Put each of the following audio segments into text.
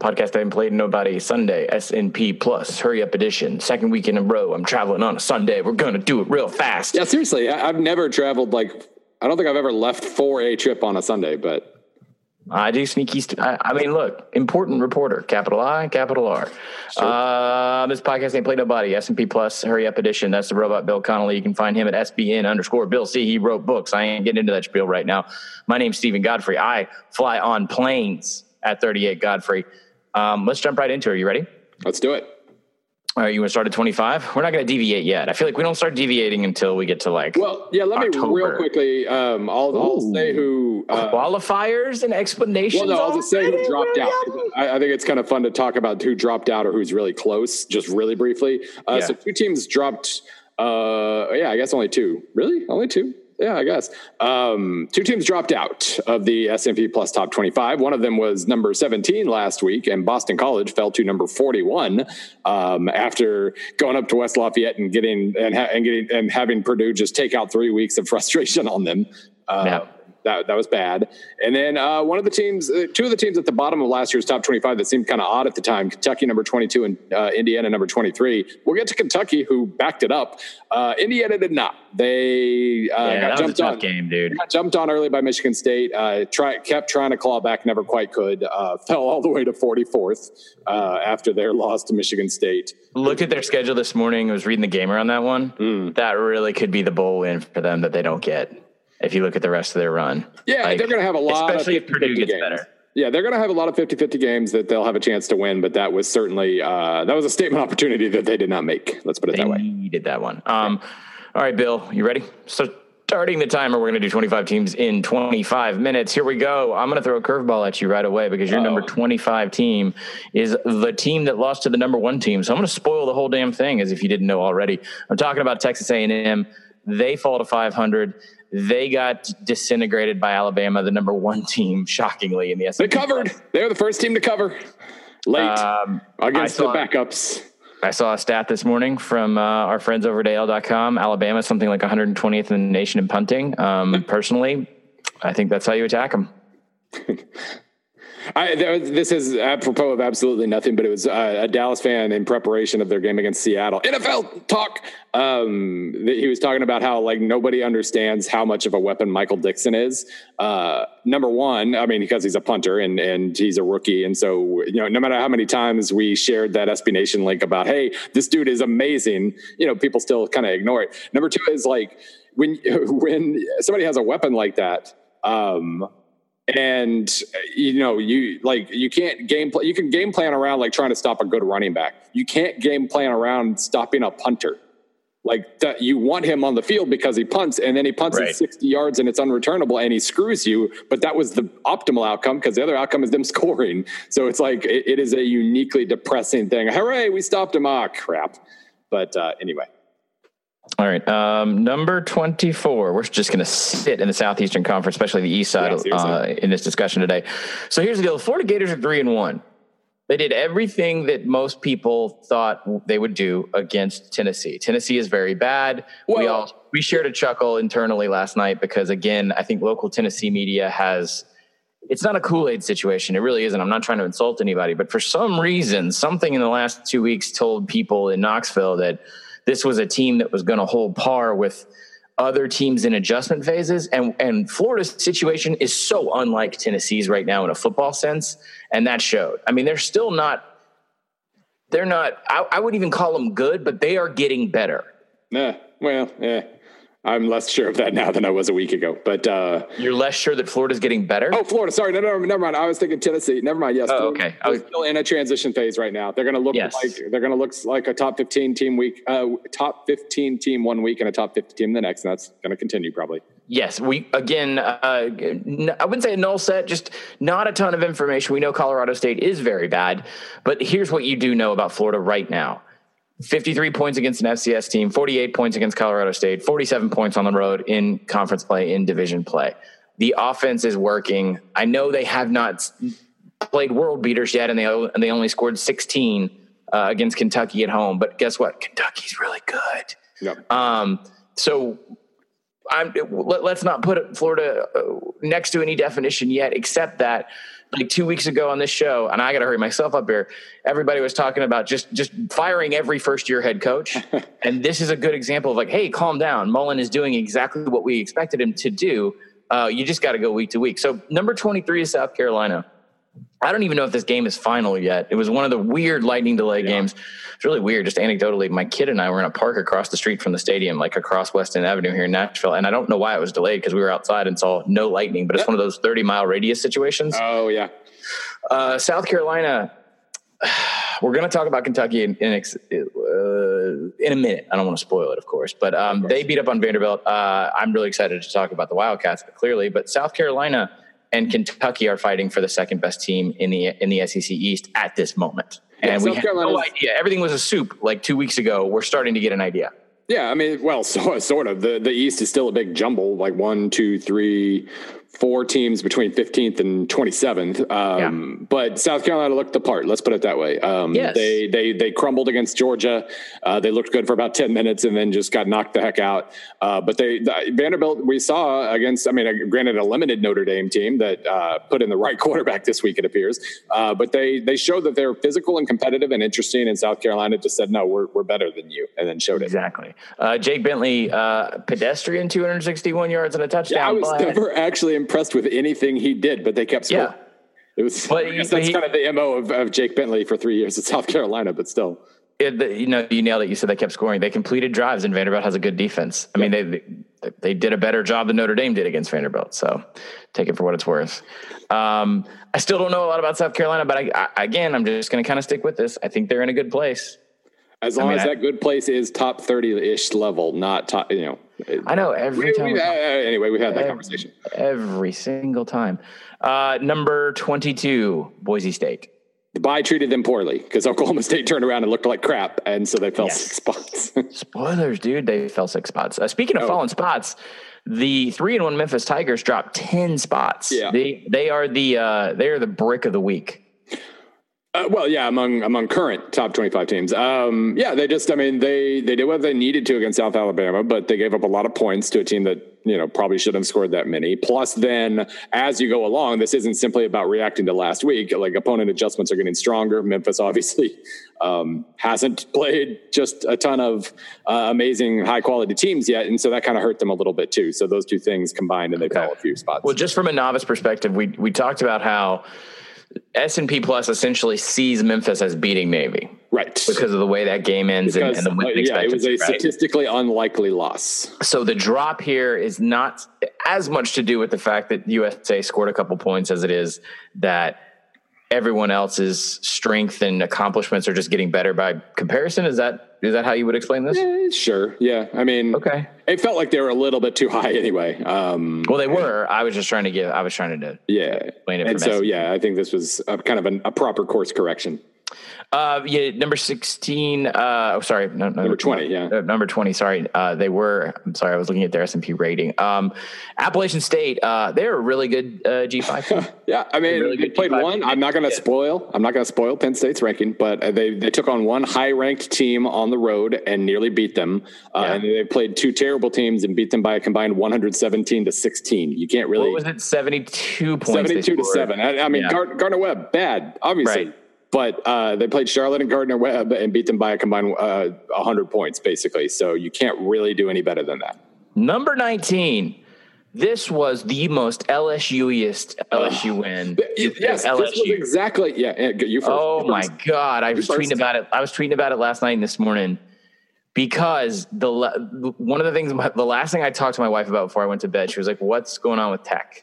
Podcast I haven't played nobody. Sunday, SNP Plus, hurry up edition. Second week in a row. I'm traveling on a Sunday. We're gonna do it real fast. Yeah, seriously, I, I've never traveled like I don't think I've ever left for a trip on a Sunday, but I do sneaky. St- I, I mean, look, important reporter, capital I, capital R. Uh, this podcast ain't played nobody. S and P Plus, hurry up edition. That's the robot Bill Connelly. You can find him at SBN underscore Bill C. He wrote books. I ain't getting into that spiel right now. My name's Steven Godfrey. I fly on planes at 38 Godfrey. Um, let's jump right into it. Are you ready? let's do it. All right, you want to start at 25? We're not going to deviate yet. I feel like we don't start deviating until we get to like Well, yeah, let me real quickly. Um, I'll, I'll say who. Uh, qualifiers and explanations. well, no, I'll just say who dropped out. I, I think it's kind of fun to talk about who dropped out or who's really close, just really briefly. Uh, Yeah. So two teams dropped. Uh, yeah, I guess only two. Really, only two. Yeah, I guess. Um, two teams dropped out of the S&P Plus Top 25. One of them was number 17 last week, and Boston College fell to number 41 um, after going up to West Lafayette and getting and, ha- and getting and having Purdue just take out three weeks of frustration on them. Uh, Yeah. That, that was bad. And then uh, one of the teams, uh, two of the teams at the bottom of last year's top 25 that seemed kind of odd at the time Kentucky, number 22, and uh, Indiana, number 23. We'll get to Kentucky, who backed it up. Uh, Indiana did not. They uh, Yeah, got that was a jumped on. game, dude. Got jumped on early by Michigan State. Uh, try, kept trying to claw back, never quite could. Uh, fell all the way to 44th uh, after their loss to Michigan State. Looked at their schedule this morning. I was reading the gamer on that one. Mm. That really could be the bowl win for them that they don't get. If you look at the rest of their run, Yeah, Like, they're going to have a lot especially of if Purdue 50-50 gets games. better. Yeah, they're going to have a lot of 50 50 games that they'll have a chance to win, but that was certainly uh, that was a statement opportunity that they did not make. Let's put it They that way. needed that one. Um, all right, Bill, you ready? So starting the timer, we're going to do 25 teams in 25 minutes. Here we go. I'm going to throw a curveball at you right away because your number 25 team is the team that lost to the number one team. So I'm going to spoil the whole damn thing as if you didn't know already. I'm talking about Texas A&M. They fall to 500. They got disintegrated by Alabama, the number one team, shockingly in the They S&P. covered. They were the first team to cover late Um, against I saw- the backups. I saw a stat this morning from uh, our friends over at AL.com. Alabama something like 120th in the nation in punting. Um, personally, I think that's how you attack them. I, this is apropos of absolutely nothing, but it was uh, a Dallas fan in preparation of their game against Seattle. NFL talk. Um, he was talking about how like nobody understands how much of a weapon Michael Dickson is. Uh, number one, I mean, because he's a punter and and he's a rookie, and so you know, no matter how many times we shared that SB Nation link about, hey, this dude is amazing, you know, people still kind of ignore it. Number two is like when when somebody has a weapon like that. Um, and you know you like you can't game play you can game plan around like trying to stop a good running back. You can't game plan around stopping a punter. Like that you want him on the field because he punts and then he punts Right. at 60 yards and it's unreturnable and he screws you but that was the optimal outcome because the other outcome is them scoring. So it's like it, it is a uniquely depressing thing. Hooray we stopped him. Ah crap. But uh, anyway All right. Um, number 24. We're just going to sit in the Southeastern Conference, especially the East side, Yeah, uh, in this discussion today. So here's the deal the Florida Gators are three and one. They did everything that most people thought they would do against Tennessee. Tennessee is very bad. we all we shared a chuckle internally last night because again, I think local Tennessee media has it's not a Kool-Aid situation. It really isn't. I'm not trying to insult anybody, but for some reason, something in the last two weeks told people in Knoxville that this was a team that was going to hold par with other teams in adjustment phases. And and Florida's situation is so unlike Tennessee's right now in a football sense, and that showed. I mean, they're still not. They're not. I, I would even call them good, but they are getting better. eh, well yeah i'm less sure of that now than i was a week ago but uh You're less sure that Florida's getting better. Oh, Florida. Sorry, no, no, never mind. I was thinking Tennessee. Never mind. Yes. Oh, okay. I was- still in a transition phase right now. They're going to look Yes. like they're going to look like a top fifteen team week, uh, top fifteen team one week, and a top fifty team the next. And that's going to continue probably. Yes, we again. Uh, n- I wouldn't say a null set, just not a ton of information. We know Colorado State is very bad, but here's what you do know about Florida right now: fifty-three points against an FCS team, forty-eight points against Colorado State, forty-seven points on the road in conference play, in division play. The offense is working. I know they have not played world beaters yet, and they and they only scored sixteen uh, against Kentucky at home. But guess what? Kentucky's really good. Yep. Um, so I'm, let, us not put Florida uh, next to any definition yet, except that like two weeks ago on this show, and I got to hurry myself up here. Everybody was talking about just just firing every first year head coach, and this is a good example of like, hey, calm down. Mullen is doing exactly what we expected him to do. Uh, you just got to go week to week. So number twenty three is South Carolina. I don't even know if this game is final yet. It was one of the weird lightning delay yeah. games. It's really weird. Just anecdotally, my kid and I were in a park across the street from the stadium, like across West End Avenue here in Nashville. And I don't know why it was delayed because we were outside and saw no lightning, but it's one of those 30 mile radius situations. Oh, yeah. Uh, South Carolina, we're going to talk about Kentucky in, in, uh, in, a minute. I don't want to spoil it, of course, but um, course. they beat up on Vanderbilt. Uh, I'm really excited to talk about the Wildcats, clearly. But South Carolina, and Kentucky are fighting for the second best team in the in the SEC East at this moment. Yeah, and South we have no idea. Everything was a soup like two weeks ago. We're starting to get an idea. Yeah, I mean, well, so, sort of. The the East is still a big jumble, like one, two, three, four teams between 15th and 27th. Um, yeah. But South Carolina looked the part. Let's put it that way. Um, yes. They they they crumbled against Georgia. Uh, they looked good for about 10 minutes and then just got knocked the heck out. Uh, but they the, Vanderbilt we saw against. I mean, granted, a limited Notre Dame team that uh, put in the right quarterback this week. It appears, uh, but they they showed that they're physical and competitive and interesting. And South Carolina just said, no, we're we're better than you, and then showed it exactly. Uh, Jake Bentley, uh, pedestrian, 261 yards and a touchdown. Yeah, I was never actually impressed with anything he did, but they kept scoring. Yeah. It was. But guess that's he, kind of the mo of, of Jake Bentley for three years at South Carolina, but still. It, the, you know, you nailed it. You said they kept scoring. They completed drives, and Vanderbilt has a good defense. I yeah. mean, they they did a better job than Notre Dame did against Vanderbilt. So, take it for what it's worth. Um, I still don't know a lot about South Carolina, but I, I, again, I'm just going to kind of stick with this. I think they're in a good place. As long I mean, as that good place is top 30 ish level, not top, you know. I know every we, time. We, uh, anyway, we had that every, conversation every single time. Uh, number 22, Boise State. The bye treated them poorly because Oklahoma State turned around and looked like crap, and so they fell yes. six spots. Spoilers, dude. They fell six spots. Uh, speaking of oh. falling spots, the three and one Memphis Tigers dropped ten spots. Yeah. They they are the uh, they are the brick of the week. Uh, well, yeah, among among current top twenty five teams, um, yeah, they just, I mean, they they did what they needed to against South Alabama, but they gave up a lot of points to a team that you know probably shouldn't have scored that many. Plus, then as you go along, this isn't simply about reacting to last week. Like opponent adjustments are getting stronger. Memphis obviously um, hasn't played just a ton of uh, amazing high quality teams yet, and so that kind of hurt them a little bit too. So those two things combined, and they okay. fell a few spots. Well, just from a novice perspective, we we talked about how S and P Plus essentially sees Memphis as beating Navy, right? Because of the way that game ends because, and, and, the win uh, yeah, it was a right? statistically unlikely loss. So the drop here is not as much to do with the fact that USA scored a couple points as it is that everyone else's strength and accomplishments are just getting better by comparison. Is that is that how you would explain this? Yeah, sure. Yeah. I mean, okay. It felt like they were a little bit too high anyway. Um, well, they were. I was just trying to give. I was trying to yeah explain it. And so yeah, I think this was a, kind of an, a proper course correction. Uh, yeah, number 16. Uh, oh, sorry. No, no, number 20. Yeah. Uh, number 20. Sorry. Uh, they were, I'm sorry. I was looking at their S&P rating. Um, Appalachian State, uh, they're a really good, uh, G5. yeah. I mean, really they played G5 one. I'm not going to spoil, I'm not going to spoil Penn State's ranking, but they, they took on one high ranked team on the road and nearly beat them. Uh, yeah. And they played two terrible teams and beat them by a combined 117 to 16. You can't really. What was it? 72 points. 72 to seven. I, I mean, yeah. Gardner Webb, bad, obviously. Right but uh, they played Charlotte and Gardner Webb and beat them by a combined uh, 100 points, basically. So you can't really do any better than that. Number 19. This was the most LSU-iest LSU win. yes, LSU. this was exactly. Yeah, you first. Oh my god, I was tweeting about it. I was tweeting about it last night and this morning because the one of the things the last thing I talked to my wife about before I went to bed, she was like, "What's going on with Tech?"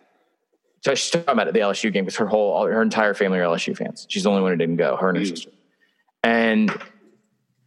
So she's talking about the LSU game because her whole her entire family are LSU fans. She's the only one who didn't go. Her and her mm. sister. And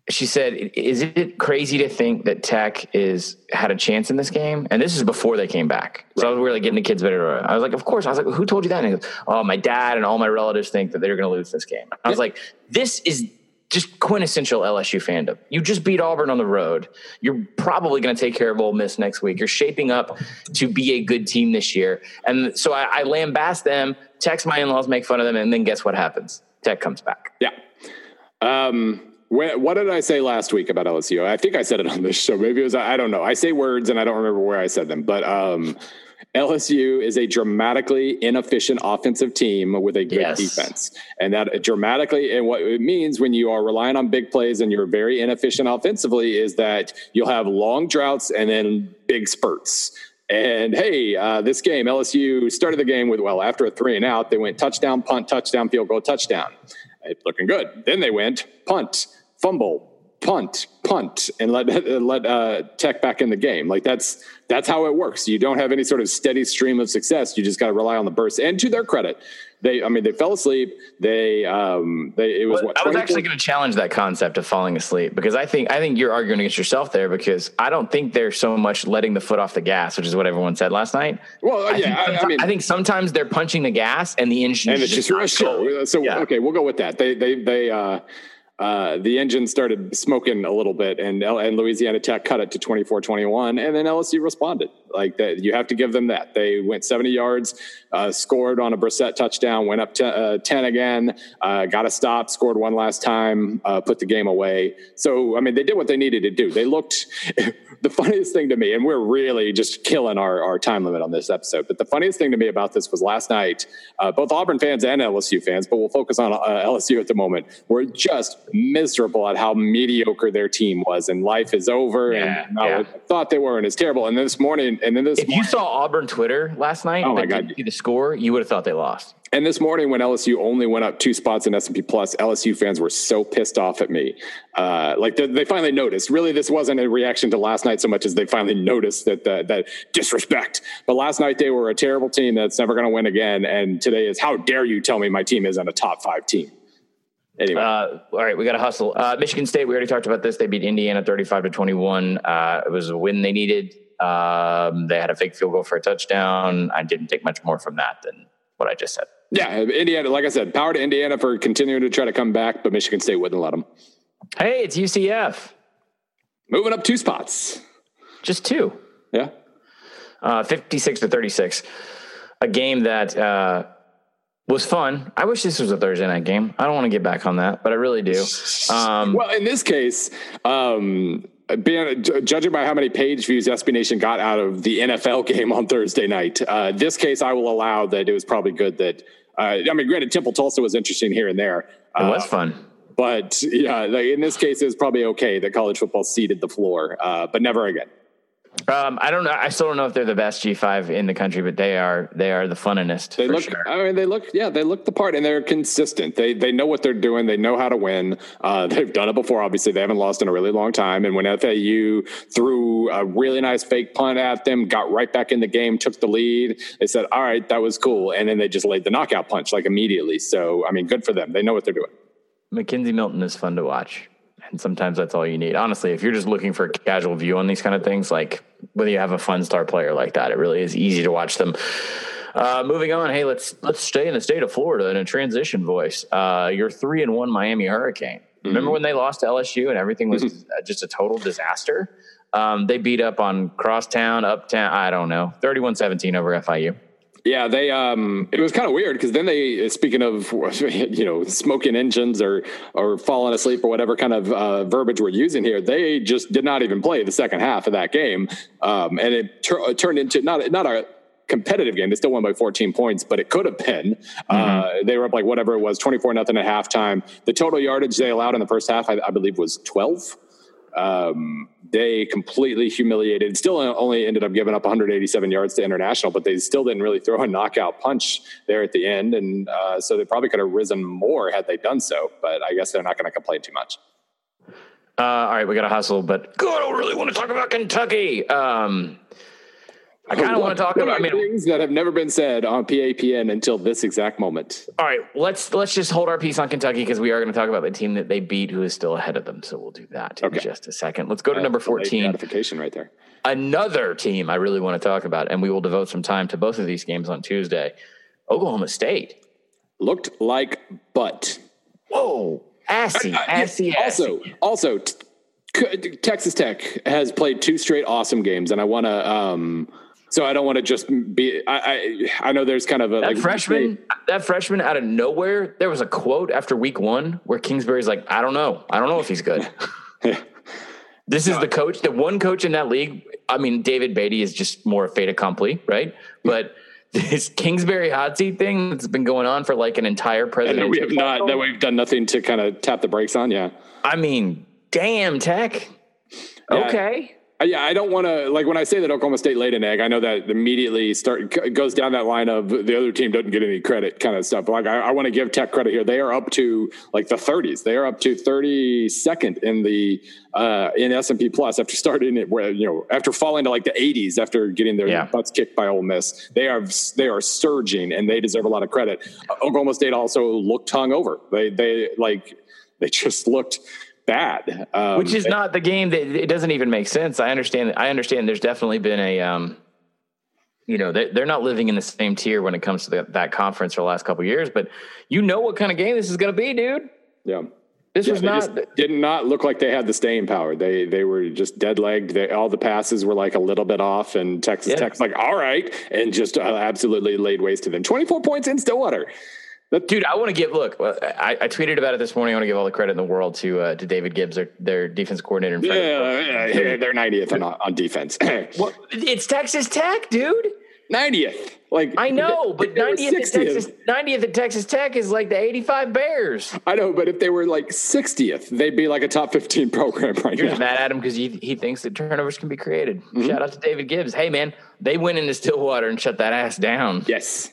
she said, "Is it crazy to think that Tech is had a chance in this game?" And this is before they came back. So. I was really getting the kids better. I was like, "Of course." I was like, "Who told you that?" And he goes, "Oh, my dad and all my relatives think that they're going to lose this game." I was like, "This is just quintessential LSU fandom. You just beat Auburn on the road. You're probably going to take care of Ole Miss next week. You're shaping up to be a good team this year. And so I, I lambast them, text my in-laws, make fun of them, and then guess what happens? Tech comes back. Yeah. Um, what did I say last week about LSU? I think I said it on this show. Maybe it was I don't know. I say words and I don't remember where I said them, but um, LSU is a dramatically inefficient offensive team with a good yes. defense. And that dramatically, and what it means when you are relying on big plays and you're very inefficient offensively is that you'll have long droughts and then big spurts. And hey, uh, this game, LSU started the game with, well, after a three and out, they went touchdown, punt, touchdown, field goal, touchdown. It's looking good. Then they went punt, fumble, punt, punt, and let let uh, Tech back in the game. Like that's that's how it works. You don't have any sort of steady stream of success. You just got to rely on the burst. And to their credit, they I mean they fell asleep. They um they it was well, what I was actually going to challenge that concept of falling asleep because I think I think you're arguing against yourself there because I don't think they're so much letting the foot off the gas, which is what everyone said last night. Well, I yeah, think, I, I, mean, I think sometimes they're punching the gas and the engine and it's just, just sure. So yeah. okay, we'll go with that. They they they uh uh, the engine started smoking a little bit, and and Louisiana Tech cut it to 24-21, and then LSU responded. Like that, you have to give them that. They went 70 yards, uh, scored on a Brossette touchdown, went up to uh, 10 again, uh, got a stop, scored one last time, uh, put the game away. So I mean, they did what they needed to do. They looked. the funniest thing to me, and we're really just killing our, our time limit on this episode, but the funniest thing to me about this was last night, uh, both Auburn fans and LSU fans, but we'll focus on LSU at the moment, were just miserable at how mediocre their team was, and life is over, yeah, and yeah. I thought they were, and it's terrible. And this morning, and then this, if morning, you saw Auburn Twitter last night, oh my god, see the score, you would have thought they lost. And this morning, when LSU only went up two spots in S and P Plus, LSU fans were so pissed off at me. Uh, like they, they, finally noticed. Really, this wasn't a reaction to last night so much as they finally noticed that that, that disrespect. But last night they were a terrible team that's never going to win again. And today is how dare you tell me my team isn't a top five team? Anyway. Uh, all right, we got to hustle. Uh, Michigan State, we already talked about this. They beat Indiana 35 to 21. Uh, it was a win they needed. Um, they had a fake field goal for a touchdown. I didn't take much more from that than what I just said. Yeah, Indiana, like I said, power to Indiana for continuing to try to come back, but Michigan State wouldn't let them. Hey, it's UCF. Moving up two spots. Just two. Yeah. Uh, 56 to 36. A game that uh, was fun. I wish this was a Thursday night game. I don't want to get back on that, but I really do. Um, well, in this case, um, being, judging by how many page views SB Nation got out of the NFL game on Thursday night, uh, this case I will allow that it was probably good that. Uh, I mean, granted, Temple Tulsa was interesting here and there. It was uh, fun. But yeah, like in this case, it was probably okay that college football ceded the floor, uh, but never again. Um, I don't know. I still don't know if they're the best G5 in the country, but they are. They are the funnest. They look. Sure. I mean, they look. Yeah, they look the part, and they're consistent. They they know what they're doing. They know how to win. Uh, they've done it before. Obviously, they haven't lost in a really long time. And when FAU threw a really nice fake punt at them, got right back in the game, took the lead. They said, "All right, that was cool," and then they just laid the knockout punch like immediately. So, I mean, good for them. They know what they're doing. McKenzie Milton is fun to watch. And sometimes that's all you need. Honestly, if you're just looking for a casual view on these kind of things, like whether you have a fun star player like that, it really is easy to watch them. Uh, moving on, hey, let's let's stay in the state of Florida in a transition voice. Uh, you're three and one Miami Hurricane. Mm-hmm. Remember when they lost to LSU and everything was mm-hmm. just a total disaster? Um, they beat up on Crosstown, Uptown, I don't know, 31 17 over FIU. Yeah, they um it was kind of weird because then they speaking of you know smoking engines or or falling asleep or whatever kind of uh, verbiage we're using here, they just did not even play the second half of that game, um, and it tur- turned into not not a competitive game. They still won by 14 points, but it could have been. Mm-hmm. Uh, they were up like whatever it was, 24 nothing at halftime. The total yardage they allowed in the first half, I, I believe, was 12. Um, they completely humiliated. Still only ended up giving up 187 yards to International, but they still didn't really throw a knockout punch there at the end, and uh, so they probably could have risen more had they done so. But I guess they're not going to complain too much. Uh, all right, we got to hustle, but God, I don't really want to talk about Kentucky. Um, I kind of want to talk about I mean, things that have never been said on PAPN until this exact moment. All right, let's let's just hold our peace on Kentucky because we are going to talk about the team that they beat, who is still ahead of them. So we'll do that okay. in just a second. Let's go to uh, number fourteen. Notification right there. Another team I really want to talk about, and we will devote some time to both of these games on Tuesday. Oklahoma State looked like butt. Whoa, assy, assy, Also, assy. also. T- Texas Tech has played two straight awesome games, and I want to um, so I don't want to just be. I, I, I know there's kind of a that like, freshman. That freshman out of nowhere. There was a quote after week one where Kingsbury's like, "I don't know. I don't know if he's good." This is the coach, the one coach in that league. I mean, David Beaty is just more a fait accompli, right? But this Kingsbury hot seat thing that's been going on for like an entire president. And we have not that we've done nothing to kind of tap the brakes on. Yeah. I mean, damn tech. Yeah. Okay. Yeah, I don't want to like when I say that Oklahoma State laid an egg. I know that immediately start goes down that line of the other team doesn't get any credit kind of stuff. Like I, I want to give Tech credit here. They are up to like the 30s. They are up to 32nd in the uh, in S and P Plus after starting it where you know after falling to like the 80s after getting their Yeah. butts kicked by Ole Miss. They are they are surging and they deserve a lot of credit. Uh, Oklahoma State also looked hungover. They they like they just looked bad. Um, Which is not the game that it doesn't even make sense. I understand. I understand. There's definitely been a, um, you know, they're, they're not living in the same tier when it comes to the, that conference for the last couple years. But you know what kind of game this is going to be, dude. yeah. This Yeah, was not. did not look like they had the staying power. They they were just dead legged. They, all the passes were like a little bit off, and Texas Yeah. Tech's like, all right, and just uh, absolutely laid waste to them. Twenty four points in Stillwater. Dude, I want to give. Look, I, I tweeted about it this morning. I want to give all the credit in the world to uh, to David Gibbs, their, their defense coordinator. In Yeah, yeah, they're ninetieth on, on defense. Well, it's Texas Tech, dude. Ninetieth, like I know, but 90th at Texas, 90th at Texas Tech is like the 85 Bears. I know, but if they were like sixtieth, they'd be like a top fifteen program right You're now. just mad at him because he, he thinks that turnovers can be created. Mm-hmm. Shout out to David Gibbs. Hey, man, they went into Stillwater and shut that ass down. Yes,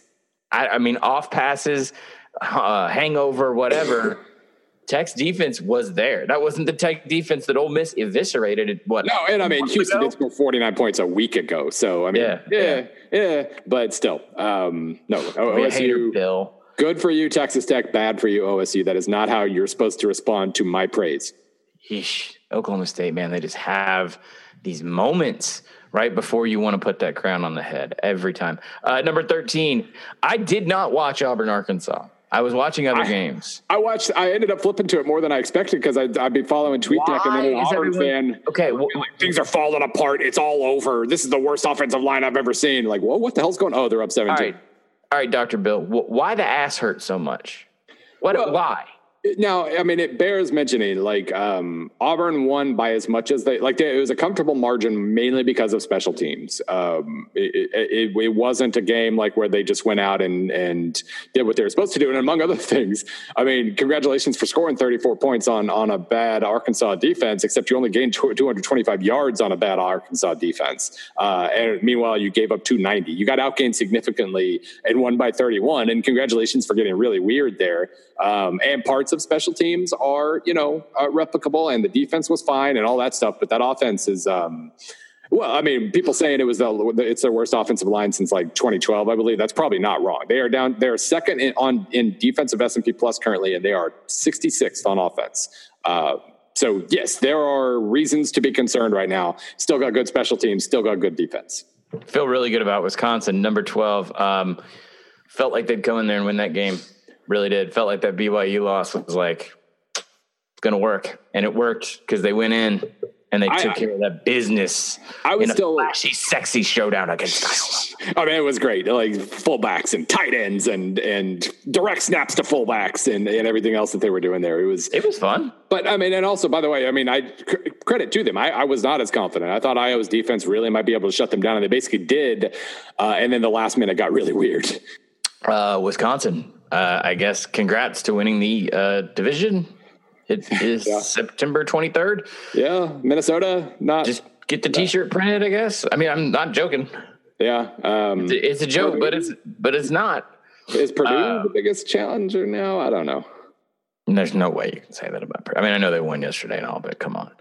I, I mean, off passes, uh, hangover, whatever. Tech's defense was there. That wasn't the Tech defense that Ole Miss eviscerated. It, what? no, and I mean Houston did score forty nine points a week ago. So I mean, Yeah, yeah, yeah, but still, um, no, We a hater, OSU. Bill. Good for you, Texas Tech. Bad for you, OSU. That is not how you're supposed to respond to my praise. Yeesh. Oklahoma State, man, they just have these moments right before you want to put that crown on the head every time. Uh, number 13, I did not watch Auburn, Arkansas. I was watching other I- games. I watched. I ended up flipping to it more than I expected because I'd, I'd be following TweetDeck and then an is Auburn everyone- fan. Okay, well, Things are falling apart. It's all over. This is the worst offensive line I've ever seen. Like, well, what the hell's going? Oh, they're up seventeen. right. All right, Dr. Bill, wh- why the ass hurt so much? What, Well- why? Now, I mean, it bears mentioning. Like um, Auburn won by as much as they like. They, it was a comfortable margin, mainly because of special teams. Um, it, it, it wasn't a game like where they just went out and and did what they were supposed to do. And among other things, I mean, congratulations for scoring 34 points on on a bad Arkansas defense. Except you only gained 225 yards on a bad Arkansas defense. Uh, and meanwhile, you gave up 290. You got outgained significantly and won by 31. And congratulations for getting really weird there. Um, and parts of special teams are, you know, uh, replicable, and the defense was fine and all that stuff. But that offense is, um, well, I mean, people saying it was the it's their worst offensive line since like 2012. I believe that's probably not wrong. They are down. They are second in, on in defensive S and P plus currently, and they are 66th on offense. Uh, so yes, there are reasons to be concerned right now. Still got good special teams. Still got good defense. Feel really good about Wisconsin, number 12. Um, felt like they'd go in there and win that game. Really did. Felt like that BYU loss was like, it's going to work. And it worked because they went in and they I- took I- care of that business I was still- flashy, sexy showdown against Iowa. I mean, it was great. Like fullbacks and tight ends and and direct snaps to fullbacks and, and everything else that they were doing there. It was It was fun. But I mean, and also, by the way, I mean, I credit to them. I, I was not as confident. I thought Iowa's defense really might be able to shut them down, and they basically did. Uh, and then the last minute got really weird. Uh, Wisconsin, uh, I guess, congrats to winning the uh, division. It is Yeah. September 23rd. Yeah, Minnesota, not Just get the t-shirt printed, I guess. I mean, I'm not joking. yeah. Um, It's a joke, but it's but it's not. is Purdue uh, the biggest challenger now? I don't know. There's no way you can say that about. Purdue. I mean, I know they won yesterday and all, but come on.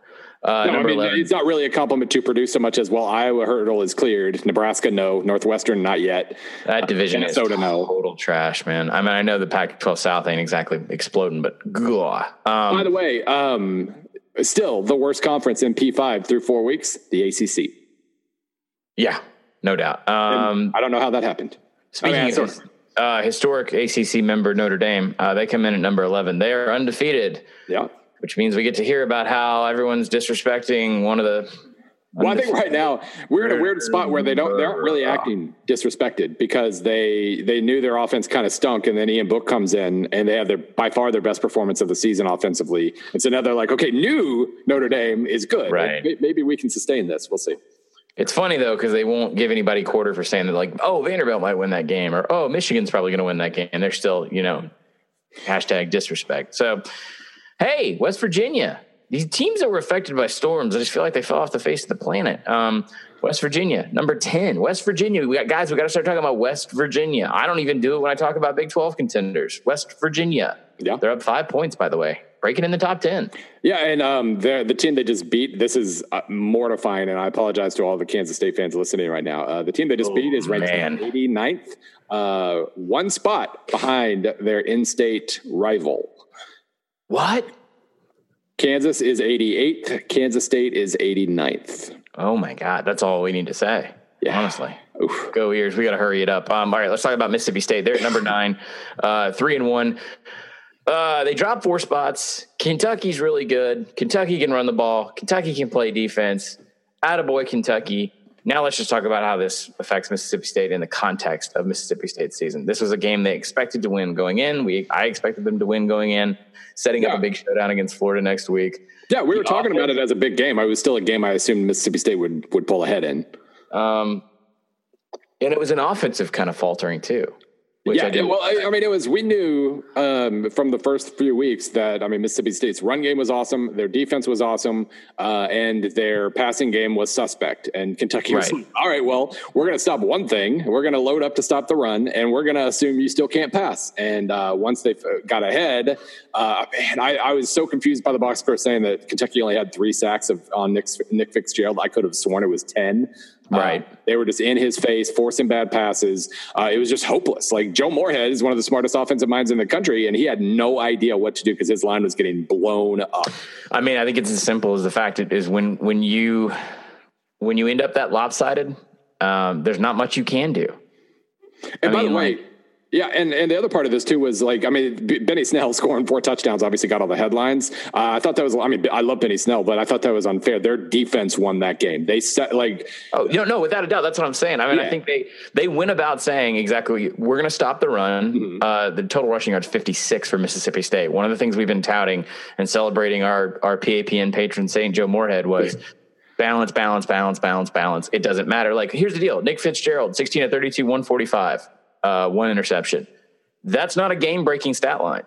Uh, No, I mean, 11. it's not really a compliment to Purdue so much as well. Iowa hurdle is cleared. Nebraska, no. Northwestern, not yet. That division is Minnesota, no. total trash, man. I mean, I know the Pac-12 South ain't exactly exploding, but gah. By Um, the way, um, still the worst conference in P5 through four weeks, the ACC. yeah, no doubt. Um, I don't know how that happened. Speaking of uh, historic ACC member Notre Dame, uh, they come in at number 11. They are undefeated, Yeah. Which means we get to hear about how everyone's disrespecting one of the Well, I think right now we're in a weird spot where they don't they aren't really acting disrespected because they they knew their offense kind of stunk, and then Ian Book comes in and they have their by far their best performance of the season offensively. And so now they're like, okay, new Notre Dame is good. Right. Maybe we can sustain this. We'll see. It's funny though because they won't give anybody quarter for saying that like, oh, Vanderbilt might win that game, or oh, Michigan's probably going to win that game, and they're still, you know, hashtag disrespect. So, hey, West Virginia, these teams that were affected by storms, I just feel like they fell off the face of the planet. Um, West Virginia, number 10. West Virginia, we got guys, we got to start talking about West Virginia. I don't even do it when I talk about Big 12 contenders. West Virginia. Yeah. They're up five points, by the way, breaking in the top 10. Yeah, and um, the the team they just beat. This is uh, mortifying, and I apologize to all the Kansas State fans listening right now. Uh, the team they just Oh, beat is ranked man. 89th, uh, one spot behind their in-state rival. What? Kansas is 88th. Kansas State is 89th. Oh my God. That's all we need to say. Yeah. Honestly. Oof. Go ears. We got to hurry it up. Um, all right, let's talk about Mississippi State. They're at number nine, uh, three and one. Uh, they dropped four spots. Kentucky's really good. Kentucky can run the ball. Kentucky can play defense. Attaboy, Kentucky. Now let's just talk about how this affects Mississippi State in the context of Mississippi State's season. This was a game they expected to win going in. We I expected them to win going in, setting up a big showdown against Florida next week. Yeah, we were The talking about it as a big game. I was still a game I assumed Mississippi State would would pull ahead in. Um, and it was an offensive kind of faltering too. Which yeah, I well, I, I mean, it was we knew um, from the first few weeks that I mean Mississippi State's run game was awesome, their defense was awesome, uh, and their passing game was suspect. And Kentucky was like, all right, well, we're going to stop one thing, we're going to load up to stop the run, and we're going to assume you still can't pass. And uh, once they got ahead, uh, man, I, I was so confused by the box score saying that Kentucky only had three sacks of on Nick, Nick Fitzgerald. I could have sworn it was ten. Right. Uh, they were just in his face, forcing bad passes. Uh, it was just hopeless. Like Joe Moorhead is one of the smartest offensive minds in the country, and he had no idea what to do because his line was getting blown up. I mean, I think it's as simple as the fact it is when when you when you end up that lopsided, um, there's not much you can do. And by mean, the way, like- yeah, and, and the other part of this too was like, I mean, B- Benny Snell scoring four touchdowns obviously got all the headlines. Uh, I thought that was, I mean, I love Benny Snell, but I thought that was unfair. Their defense won that game. They set like, Oh, you know without a doubt. That's what I'm saying. I mean, I think they they went about saying exactly we're going to stop the run. Mm-hmm. Uh, the total rushing yards 56 for Mississippi State. One of the things we've been touting and celebrating our our PAPN patron Saint Joe Moorhead was. Balance, balance, balance, balance, balance. It doesn't matter. Like, here's the deal Nick Fitzgerald, 16 at 32, 145, uh, one interception. That's not a game breaking stat line.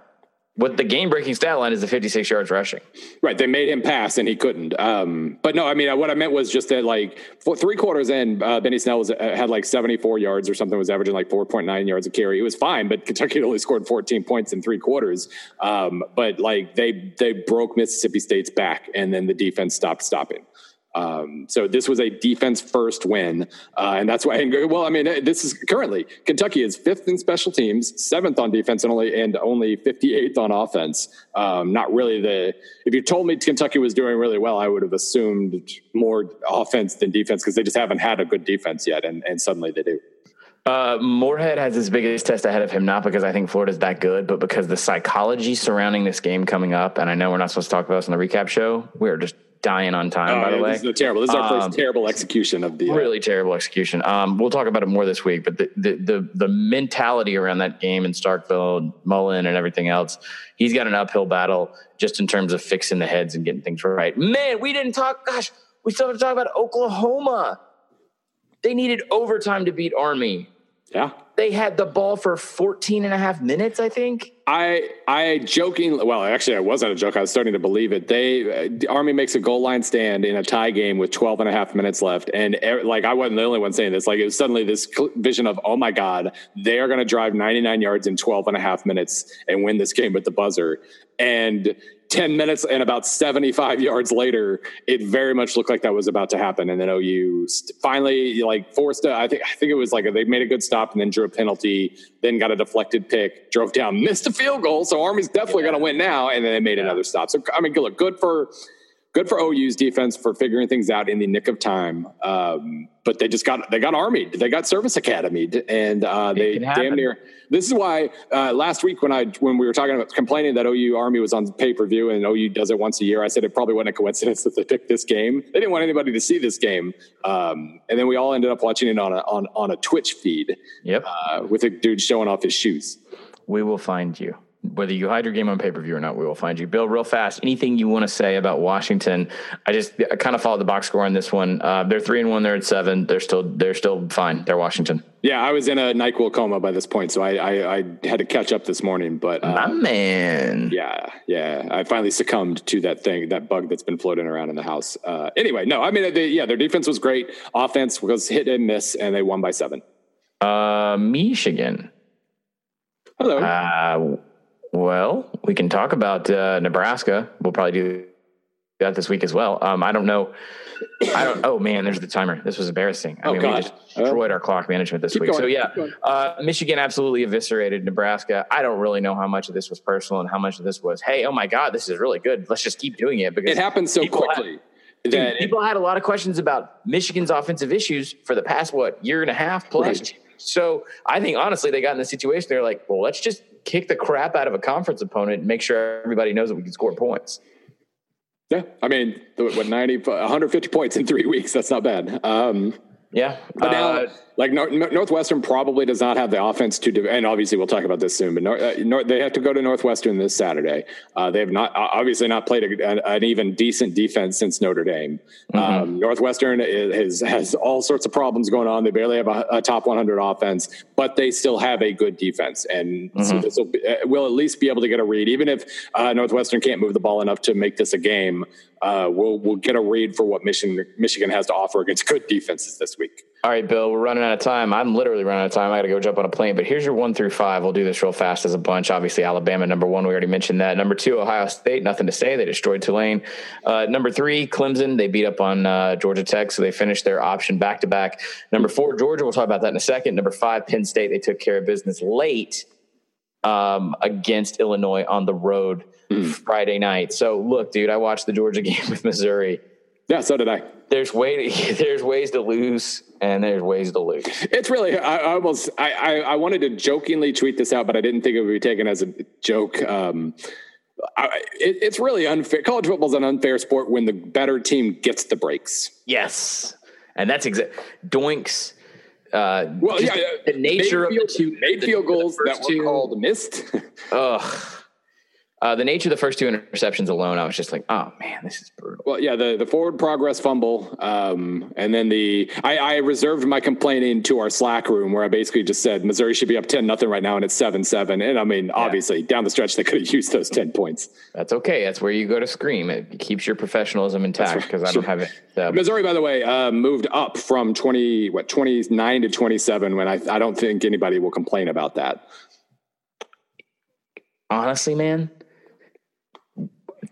What the game breaking stat line is the 56 yards rushing. Right, they made him pass and he couldn't. Um, but no, I mean, what I meant was just that, like, for three quarters in, uh, Benny Snell was uh, had like seventy four yards or something, was averaging like four point nine yards a carry. It was fine, but Kentucky only scored fourteen points in three quarters. Um, but like they they broke Mississippi State's back, and then the defense stopped stopping. Um, so this was a defense first win, uh, and that's why. And, well, I mean, this is currently Kentucky is fifth in special teams, seventh on defense, and only and only fifty eighth on offense. Um, not really the. If you told me Kentucky was doing really well, I would have assumed more offense than defense because they just haven't had a good defense yet, and and suddenly they do. Uh, Moorhead has his biggest test ahead of him, not because I think Florida's that good, but because the psychology surrounding this game coming up. And I know we're not supposed to talk about this on the recap show. We're just dying on time, by the Oh, way. this is a terrible. This is our Um, first terrible execution of the. Uh, really terrible execution. Um, we'll talk about it more this week, but the, the the the mentality around that game in Starkville, and Mullen, and everything else, he's got an uphill battle just in terms of fixing the heads and getting things right. Man, we didn't talk. Gosh, we still have to talk about Oklahoma. They needed overtime to beat Army. Yeah. They had the ball for 14 and a half minutes, I think. I I joking. Well, actually, I wasn't a joke. I was starting to believe it. They uh, the Army makes a goal line stand in a tie game with 12 and a half minutes left, and er, like I wasn't the only one saying this. Like it was suddenly this vision of, oh my god, they are going to drive 99 yards in 12 and a half minutes and win this game with the buzzer. And 10 minutes and about 75 yards later, it very much looked like that was about to happen. And then OU finally like forced a, I think, I think it was like a, they made a good stop and then drew a penalty, then got a deflected pick, drove down, missed a field goal. So Army's definitely going to win now. And then they made another stop. So, I mean, look, good for, good for OU's defense for figuring things out in the nick of time. Um, but they just got they got armied. They got service academy, and uh, they damn near. This is why uh, last week when I when we were talking about complaining that OU Army was on pay per view and OU does it once a year, I said it probably wasn't a coincidence that they picked this game. They didn't want anybody to see this game, um, and then we all ended up watching it on a on on a Twitch feed. Yep, uh, with a dude showing off his shoes. We will find you whether you hide your game on pay per view or not, we will find you. Bill, real fast, anything you want to say about Washington? I just I kind of followed the box score on this one. Uh, they're three and one. They're at seven. They're still they're still fine. They're Washington. Yeah, I was in a Nyquil coma by this point, so I I, I had to catch up this morning. But uh, my man, yeah, yeah, I finally succumbed to that thing, that bug that's been floating around in the house. Uh, anyway, no, I mean, they, yeah, their defense was great. Offense was hit and miss, and they won by seven. Uh, Michigan. Hello. Uh, well, we can talk about uh, Nebraska. We'll probably do that this week as well. Um, I don't know. I don't. Oh man, there's the timer. This was embarrassing. I oh, mean, God. we just destroyed our clock management this Keep week. Going. So yeah, uh, Michigan absolutely eviscerated Nebraska. I don't really know how much of this was personal and how much of this was, hey, oh my God, this is really good. Let's just keep doing it because it happens so quickly. Had, dude, people had a lot of questions about Michigan's offensive issues for the past what year and a half plus. Right. So I think honestly, they got in the situation. They're like, well, let's just kick the crap out of a conference opponent and make sure everybody knows that we can score points. Yeah, I mean, what 90, 150 points in three weeks. That's not bad. Um, yeah, but now uh, like Northwestern probably does not have the offense to, and obviously we'll talk about this soon. But North, uh, they have to go to Northwestern this Saturday. Uh, they have not obviously not played a, an even decent defense since Notre Dame. Mm-hmm. Um, Northwestern is, has all sorts of problems going on. They barely have a, a, top 100 offense, but they still have a good defense, and mm-hmm. so this will be, uh, we'll at least be able to get a read, even if uh, Northwestern can't move the ball enough to make this a game. Uh, we'll we'll get a read for what Michigan Michigan has to offer against good defenses this week. All right, Bill, we're running out of time. I'm literally running out of time. I got to go jump on a plane. But here's your one through five. We'll do this real fast as a bunch. Obviously, Alabama, number one. We already mentioned that. Number two, Ohio State. Nothing to say. They destroyed Tulane. Uh, number three, Clemson. They beat up on uh, Georgia Tech, so they finished their option back to back. Number four, Georgia. We'll talk about that in a second. Number five, Penn State. They took care of business late um, against Illinois on the road mm. Friday night. So, look, dude, I watched the Georgia game with Missouri. Yeah, so did I. There's way to, there's ways to lose and there's ways to lose. It's really I, I almost I, I, I wanted to jokingly tweet this out, but I didn't think it would be taken as a joke. Um, I, it, it's really unfair. College football is an unfair sport when the better team gets the breaks. Yes, and that's exact. Doinks. Uh, well, yeah, the nature made of the two made field goals the, the that were two, called missed. Ugh. Uh, the nature of the first two interceptions alone, I was just like, oh man, this is brutal. Well, yeah, the, the forward progress fumble, um, and then the I, I, reserved my complaining to our Slack room where I basically just said Missouri should be up ten nothing right now, and it's seven seven. And I mean, yeah. obviously, down the stretch they could have used those ten points. That's okay. That's where you go to scream. It keeps your professionalism intact because right. I don't have it. Uh, Missouri, by the way, uh, moved up from twenty what twenty nine to twenty seven. When I I don't think anybody will complain about that. Honestly, man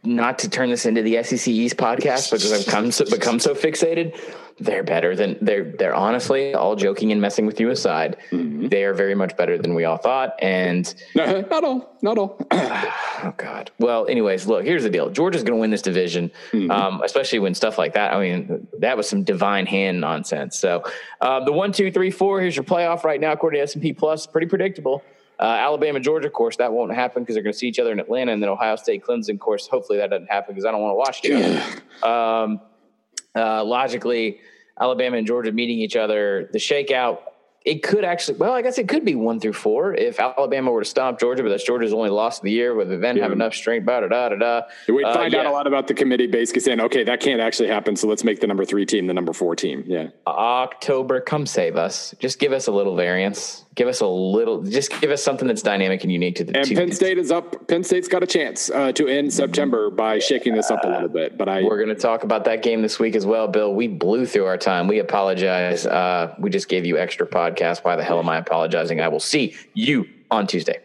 not to turn this into the SEC East podcast because I've come so, become so fixated. They're better than they're they're honestly all joking and messing with you aside. Mm-hmm. They are very much better than we all thought. And no, not all, not all. oh God. Well, anyways, look. Here's the deal. Georgia's going to win this division, mm-hmm. um, especially when stuff like that. I mean, that was some divine hand nonsense. So uh, the one, two, three, four. Here's your playoff right now, according to S and P Plus. Pretty predictable. Uh, Alabama, Georgia, of course, that won't happen because they're going to see each other in Atlanta, and then Ohio State, Clemson, of course. Hopefully, that doesn't happen because I don't want to watch it. um, uh, logically, Alabama and Georgia meeting each other, the shakeout it could actually, well, I guess it could be one through four if Alabama were to stop Georgia, but that's Georgia's only lost of the year. Whether then yeah. have enough strength, da da da da. We'd uh, find yeah. out a lot about the committee basically saying, okay, that can't actually happen, so let's make the number three team the number four team. Yeah. October, come save us. Just give us a little variance. Give us a little. Just give us something that's dynamic and unique to the. And Penn State is up. Penn State's got a chance uh, to end September by shaking this up a little bit. But I, we're going to talk about that game this week as well, Bill. We blew through our time. We apologize. Uh, we just gave you extra podcast. Why the hell am I? apologizing. I will see you on Tuesday.